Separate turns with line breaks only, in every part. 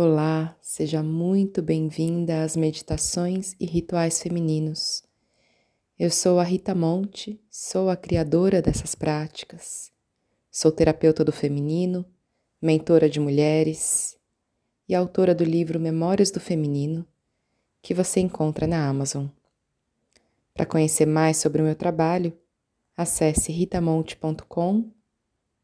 Olá, seja muito bem-vinda às meditações e rituais femininos. Eu sou a Rita Monte, sou a criadora dessas práticas. Sou terapeuta do feminino, mentora de mulheres e autora do livro Memórias do Feminino, que você encontra na Amazon. Para conhecer mais sobre o meu trabalho, acesse ritamonte.com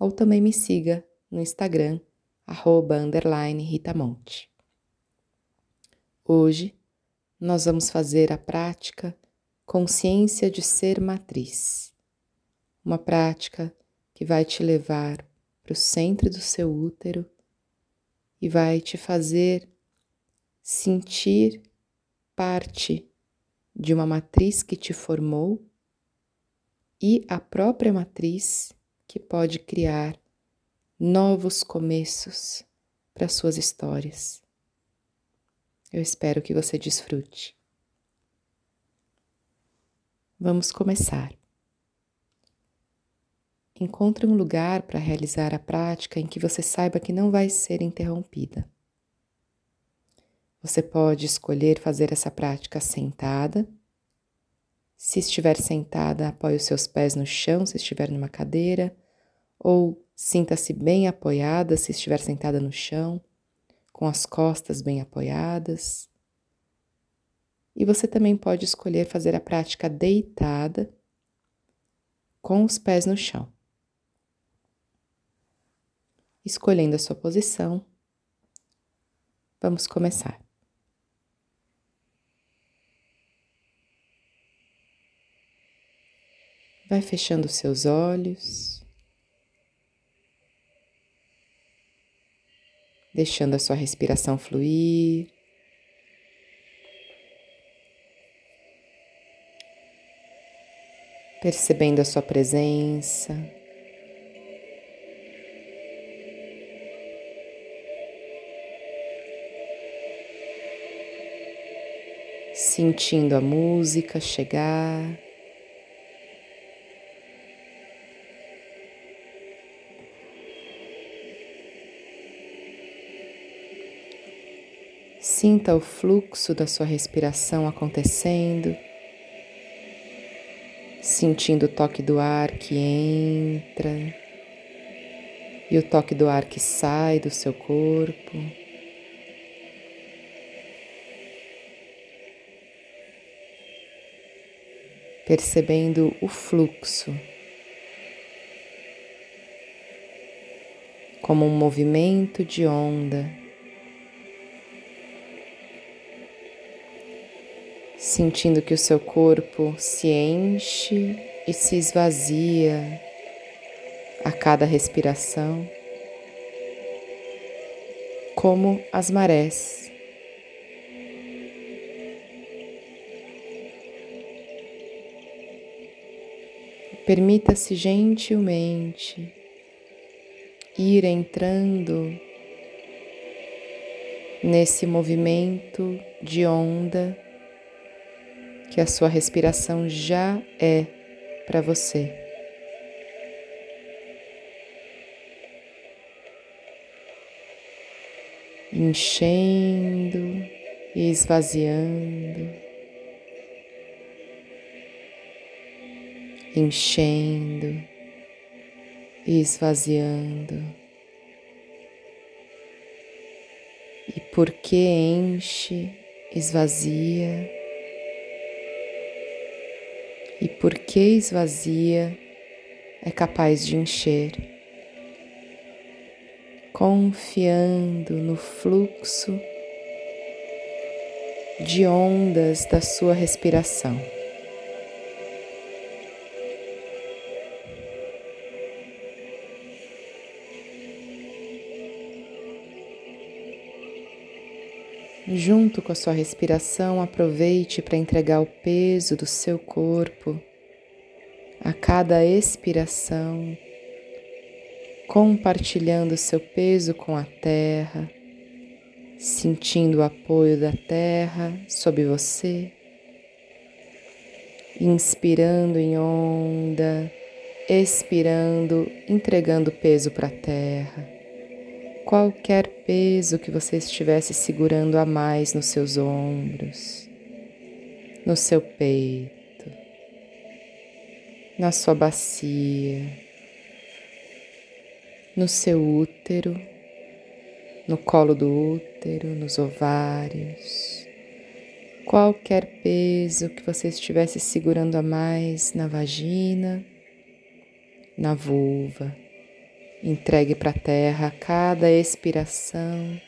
ou também me siga no Instagram arroba underline Ritamonte. Hoje nós vamos fazer a prática Consciência de Ser Matriz, uma prática que vai te levar para o centro do seu útero e vai te fazer sentir parte de uma matriz que te formou e a própria matriz que pode criar novos começos para suas histórias. Eu espero que você desfrute. Vamos começar. Encontre um lugar para realizar a prática em que você saiba que não vai ser interrompida. Você pode escolher fazer essa prática sentada. Se estiver sentada, apoie os seus pés no chão, se estiver numa cadeira, ou Sinta-se bem apoiada se estiver sentada no chão, com as costas bem apoiadas. E você também pode escolher fazer a prática deitada, com os pés no chão. Escolhendo a sua posição, vamos começar. Vai fechando seus olhos. Deixando a sua respiração fluir. Percebendo a sua presença. Sentindo a música chegar. Sinta o fluxo da sua respiração acontecendo, sentindo o toque do ar que entra e o toque do ar que sai do seu corpo. Percebendo o fluxo como um movimento de onda. Sentindo que o seu corpo se enche e se esvazia a cada respiração, como as marés. Permita-se gentilmente ir entrando nesse movimento de onda que a sua respiração já é para você. Enchendo e esvaziando, enchendo e esvaziando. E porque enche, esvazia, e porque esvazia é capaz de encher, confiando no fluxo de ondas da sua respiração. Junto com a sua respiração, aproveite para entregar o peso do seu corpo a cada expiração, compartilhando seu peso com a terra, sentindo o apoio da terra sobre você, inspirando em onda, expirando, entregando peso para a terra qualquer peso que você estivesse segurando a mais nos seus ombros, no seu peito, na sua bacia, no seu útero, no colo do útero, nos ovários. Qualquer peso que você estivesse segurando a mais na vagina, na vulva Entregue para a terra a cada expiração,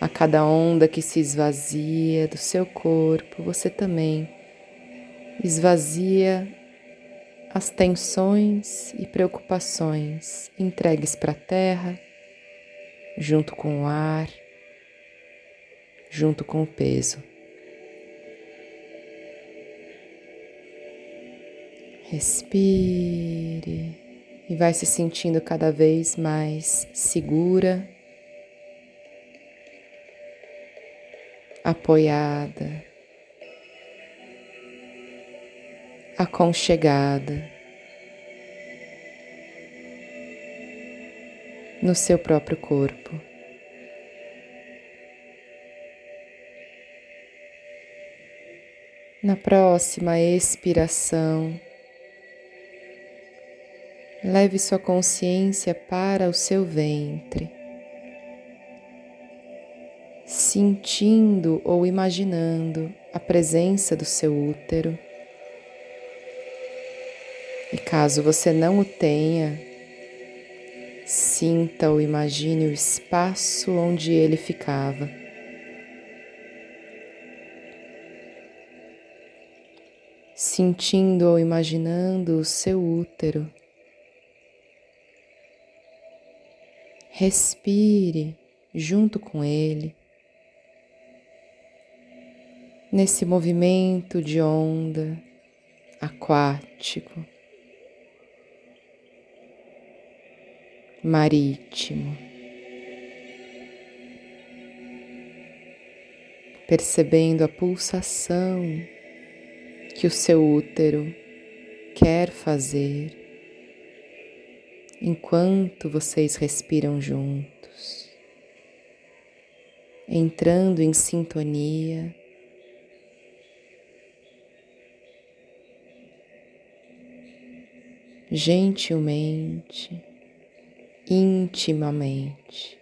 a cada onda que se esvazia do seu corpo, você também esvazia as tensões e preocupações entregues para a terra, junto com o ar, junto com o peso. Respire e vai se sentindo cada vez mais segura, apoiada, aconchegada no seu próprio corpo. Na próxima expiração, Leve sua consciência para o seu ventre, sentindo ou imaginando a presença do seu útero. E caso você não o tenha, sinta ou imagine o espaço onde ele ficava. Sentindo ou imaginando o seu útero. Respire junto com ele. Nesse movimento de onda aquático, marítimo, percebendo a pulsação que o seu útero quer fazer enquanto vocês respiram juntos, entrando em sintonia. Gentilmente, intimamente.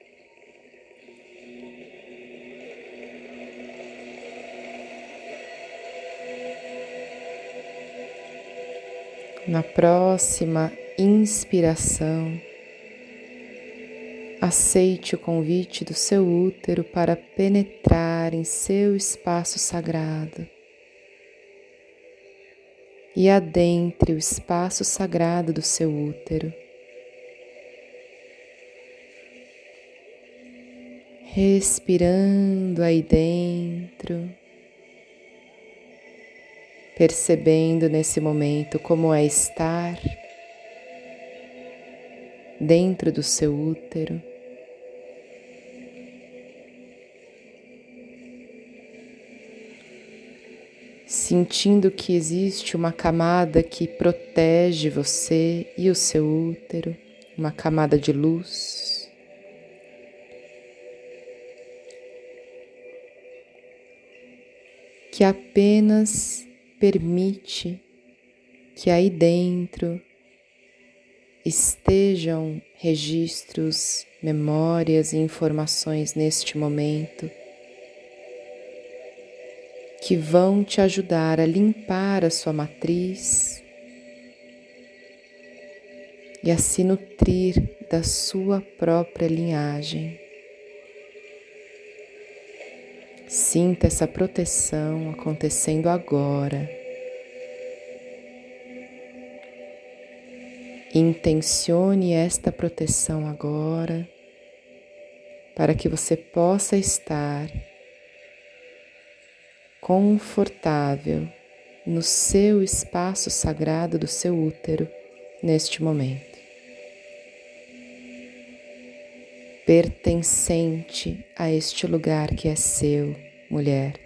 Na próxima inspiração, aceite o convite do seu útero para penetrar em seu espaço sagrado. E adentre o espaço sagrado do seu útero. Respirando aí dentro. Percebendo nesse momento como é estar dentro do seu útero. Sentindo que existe uma camada que protege você e o seu útero, uma camada de luz. Que apenas permite que aí dentro estejam registros, memórias e informações neste momento que vão te ajudar a limpar a sua matriz e a se nutrir da sua própria linhagem. Sinta essa proteção acontecendo agora. Intencione esta proteção agora para que você possa estar confortável no seu espaço sagrado do seu útero neste momento. Pertencente a este lugar que é seu, mulher.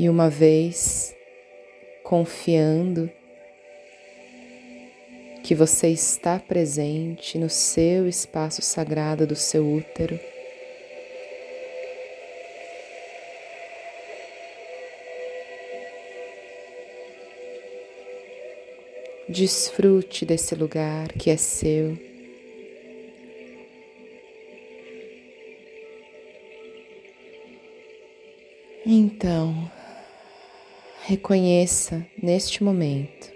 E uma vez confiando que você está presente no seu espaço sagrado do seu útero. Desfrute desse lugar que é seu. Então, reconheça neste momento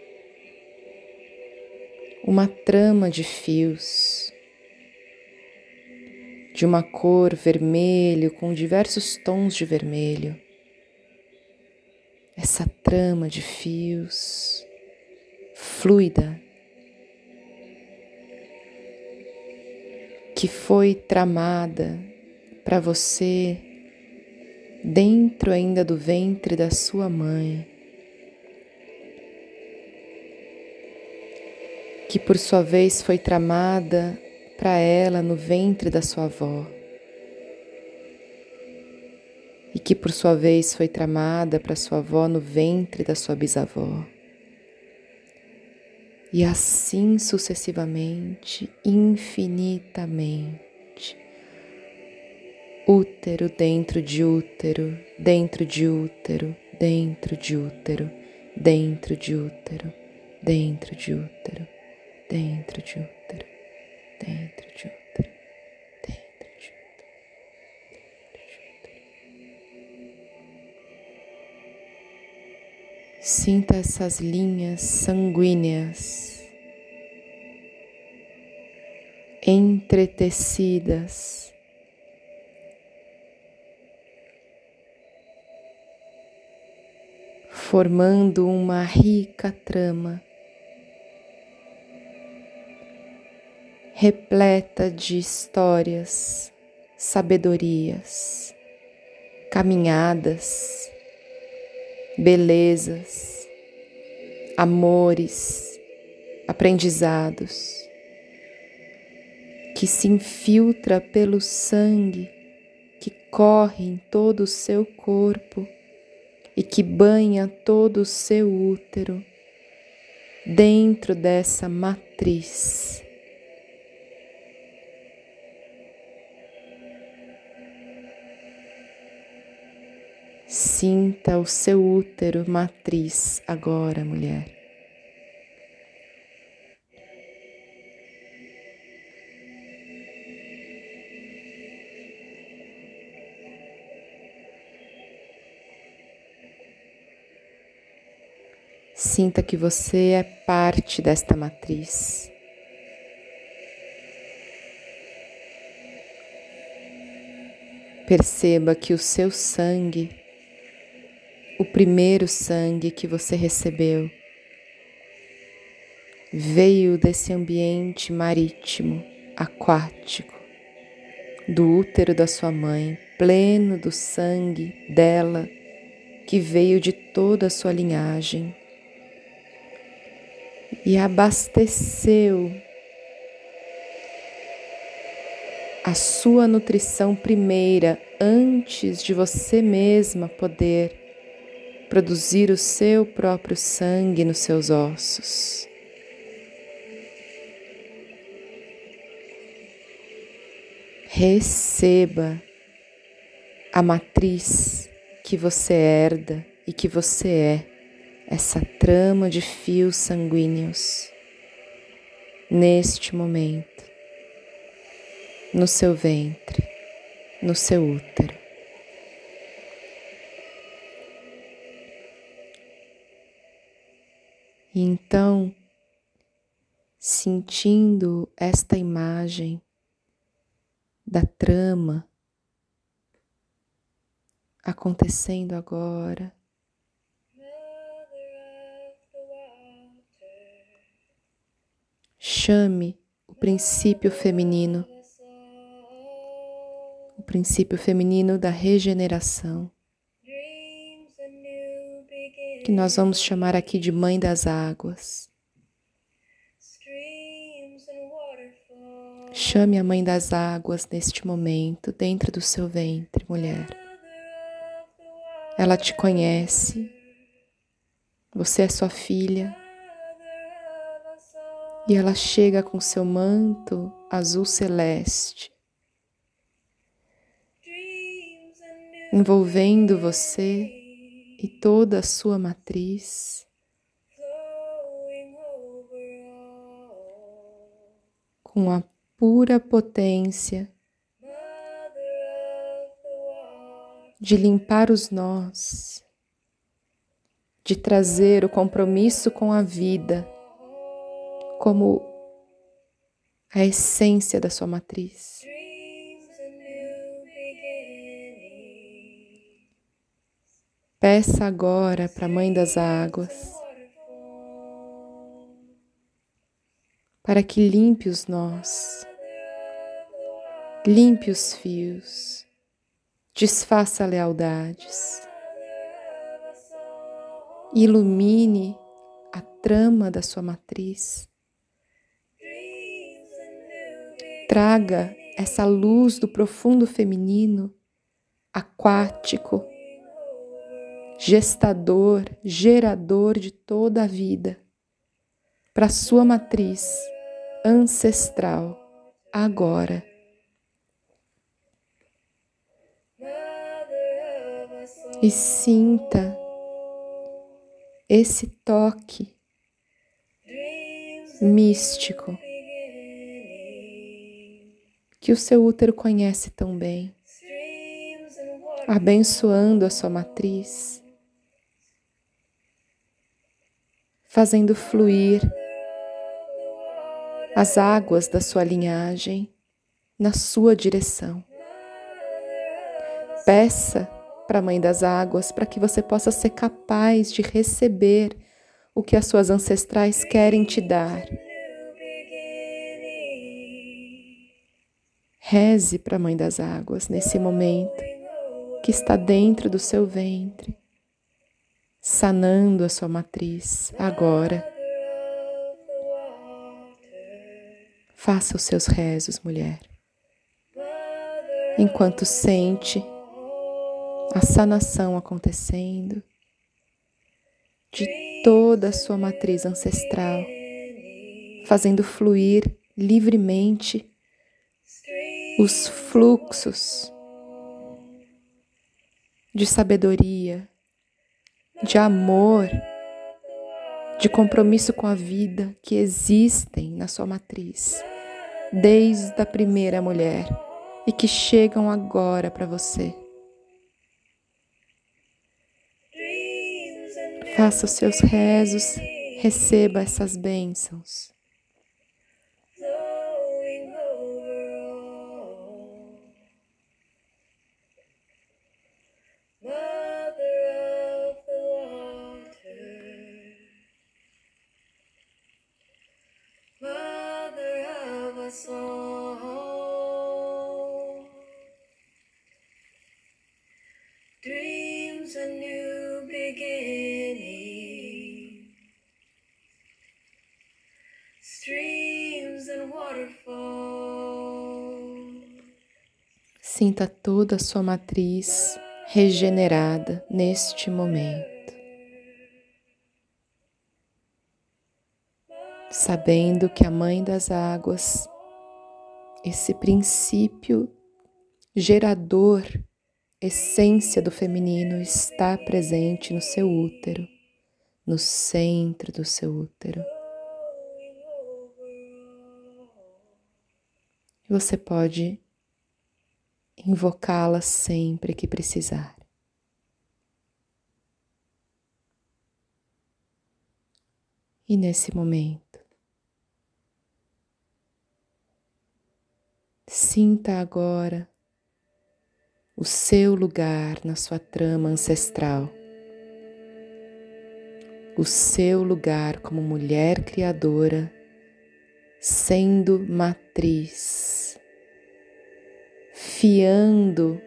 uma trama de fios de uma cor vermelho com diversos tons de vermelho. Essa trama de fios fluida que foi tramada para você dentro ainda do ventre da sua mãe, que por sua vez foi tramada para ela no ventre da sua avó. E que por sua vez foi tramada para sua avó no ventre da sua bisavó e assim sucessivamente, infinitamente. Útero dentro de útero, dentro de útero, dentro de útero, dentro de útero, dentro de útero, dentro de útero, dentro de útero, dentro de útero. Sinta essas linhas sanguíneas entretecidas. Formando uma rica trama, repleta de histórias, sabedorias, caminhadas, belezas, amores, aprendizados, que se infiltra pelo sangue que corre em todo o seu corpo e que banha todo o seu útero dentro dessa matriz. Sinta o seu útero matriz agora, mulher. Sinta que você é parte desta matriz. Perceba que o seu sangue o primeiro sangue que você recebeu veio desse ambiente marítimo, aquático, do útero da sua mãe, pleno do sangue dela que veio de toda a sua linhagem e abasteceu a sua nutrição primeira antes de você mesma poder produzir o seu próprio sangue nos seus ossos. Receba a matriz que você herda e que você é, essa trama de fios sanguíneos, neste momento, no seu ventre, no seu útero. E então, sentindo esta imagem da trama acontecendo agora, chame o princípio feminino, o princípio feminino da regeneração que nós vamos chamar aqui de Mãe das Águas. Chame a Mãe das Águas neste momento, dentro do seu ventre, mulher. Ela te conhece, você é sua filha, E ela chega com seu manto azul celeste, envolvendo você e toda a sua matriz. Com a pura potência de limpar os nós, de trazer o compromisso com a vida como a essência da sua matriz. Peça agora para a Mãe das Águas para que limpe os nós, limpe os fios desfaça lealdades, ilumine a trama da sua matriz, traga essa luz do profundo feminino, aquático, gestador, gerador de toda a vida, para sua matriz ancestral, agora. E sinta esse toque místico que o seu útero conhece tão bem, abençoando a sua matriz, fazendo fluir as águas da sua linhagem na sua direção. Peça para a Mãe das Águas, para que você possa ser capaz de receber o que as suas ancestrais querem te dar. Reze para a Mãe das Águas nesse momento que está dentro do seu ventre, sanando a sua matriz agora. Faça os seus rezos, mulher. Enquanto sente a sanação acontecendo de toda a sua matriz ancestral, fazendo fluir livremente os fluxos de sabedoria, de amor, de compromisso com a vida que existem na sua matriz, desde a primeira mulher e que chegam agora para você. Faça os seus rezos, receba essas bênçãos. Sinta toda a sua matriz regenerada neste momento. Sabendo que a Mãe das Águas, esse princípio gerador, essência do feminino, está presente no seu útero, no centro do seu útero. Você pode invocá-la sempre que precisar. E nesse momento, sinta agora o seu lugar na sua trama ancestral, o seu lugar como mulher criadora, sendo matriz fiando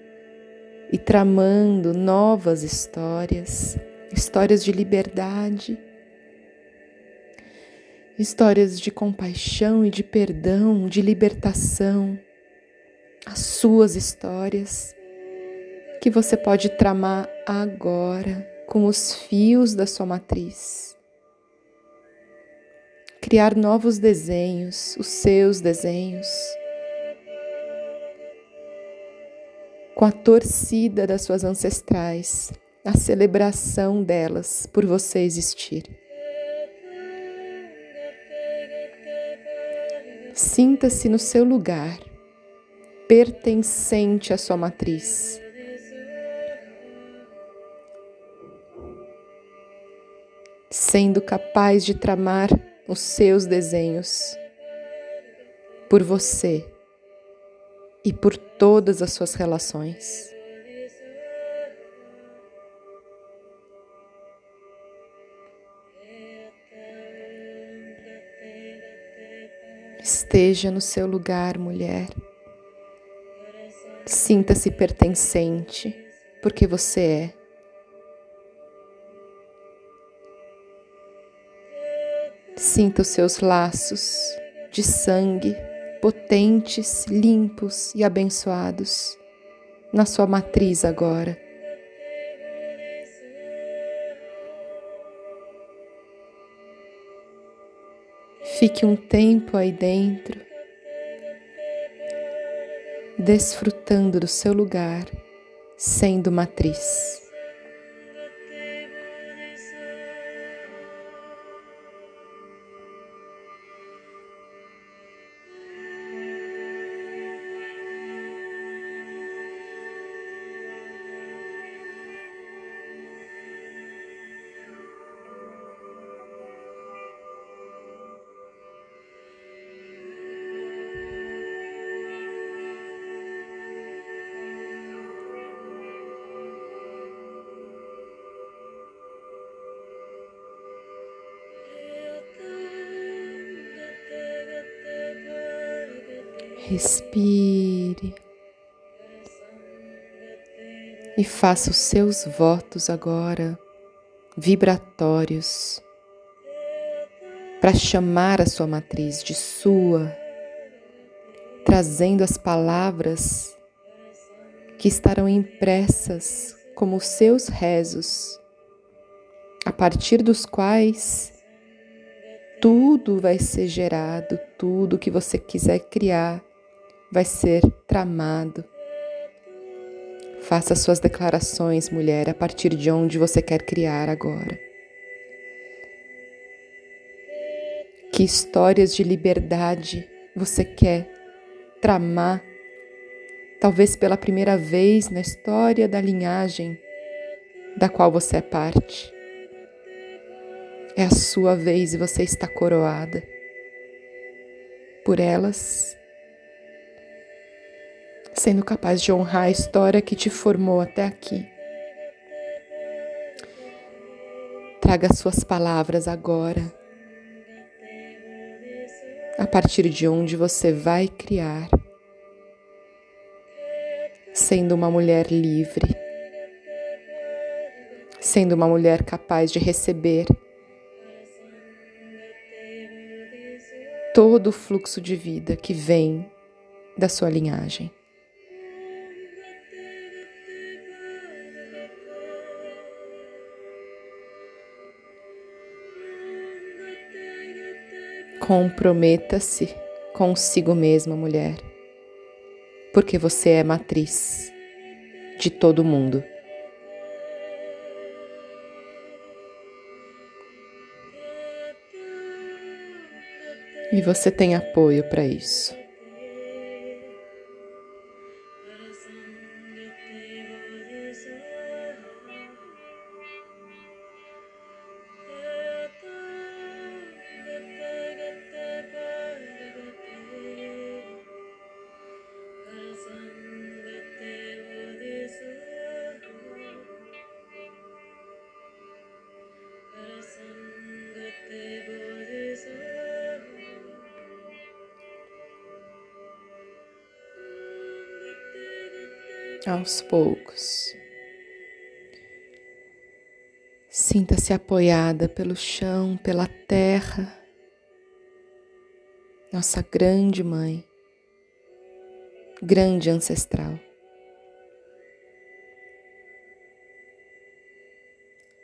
e tramando novas histórias, histórias de liberdade, histórias de compaixão e de perdão, de libertação, as suas histórias que você pode tramar agora com os fios da sua matriz. criar novos desenhos, os seus desenhos, com a torcida das suas ancestrais, a celebração delas por você existir. Sinta-se no seu lugar, pertencente à sua matriz. Sendo capaz de tramar os seus desenhos por você e por todas as suas relações. Esteja no seu lugar, mulher. Sinta-se pertencente, porque você é. Sinta os seus laços de sangue potentes, limpos e abençoados na sua matriz agora. Fique um tempo aí dentro, desfrutando do seu lugar, sendo matriz. Respire. E faça os seus votos agora vibratórios para chamar a sua matriz de sua, trazendo as palavras que estarão impressas como os seus rezos, a partir dos quais tudo vai ser gerado, tudo que você quiser criar vai ser tramado. Faça suas declarações, mulher, a partir de onde você quer criar agora. Que histórias de liberdade você quer tramar, talvez pela primeira vez na história da linhagem da qual você é parte. É a sua vez e você está coroada por elas sendo capaz de honrar a história que te formou até aqui. Traga suas palavras agora, a partir de onde você vai criar, sendo uma mulher livre, sendo uma mulher capaz de receber todo o fluxo de vida que vem da sua linhagem. Comprometa-se consigo mesma, mulher, porque você é matriz de todo mundo. E você tem apoio para isso. Aos poucos. Sinta-se apoiada pelo chão, pela terra, nossa grande mãe, grande ancestral.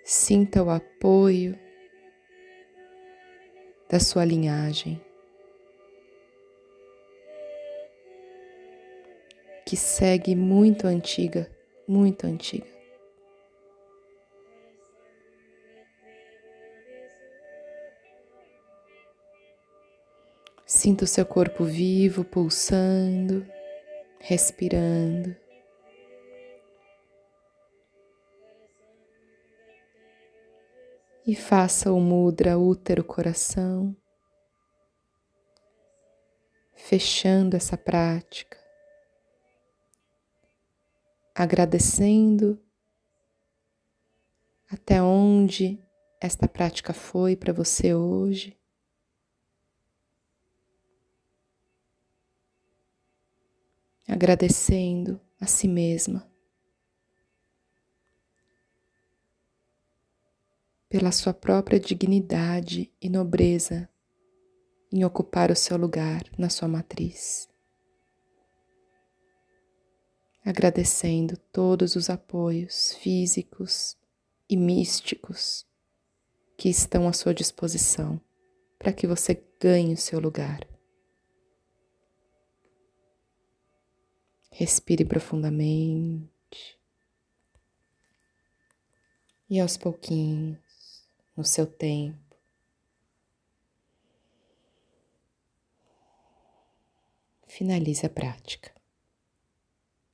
Sinta o apoio da sua linhagem, que segue muito antiga, muito antiga. Sinta o seu corpo vivo, pulsando, respirando. E faça o mudra útero coração, fechando essa prática, agradecendo até onde esta prática foi para você hoje. agradecendo a si mesma pela sua própria dignidade e nobreza em ocupar o seu lugar na sua matriz. Agradecendo todos os apoios físicos e místicos que estão à sua disposição para que você ganhe o seu lugar. Respire profundamente e aos pouquinhos, no seu tempo, finalize a prática.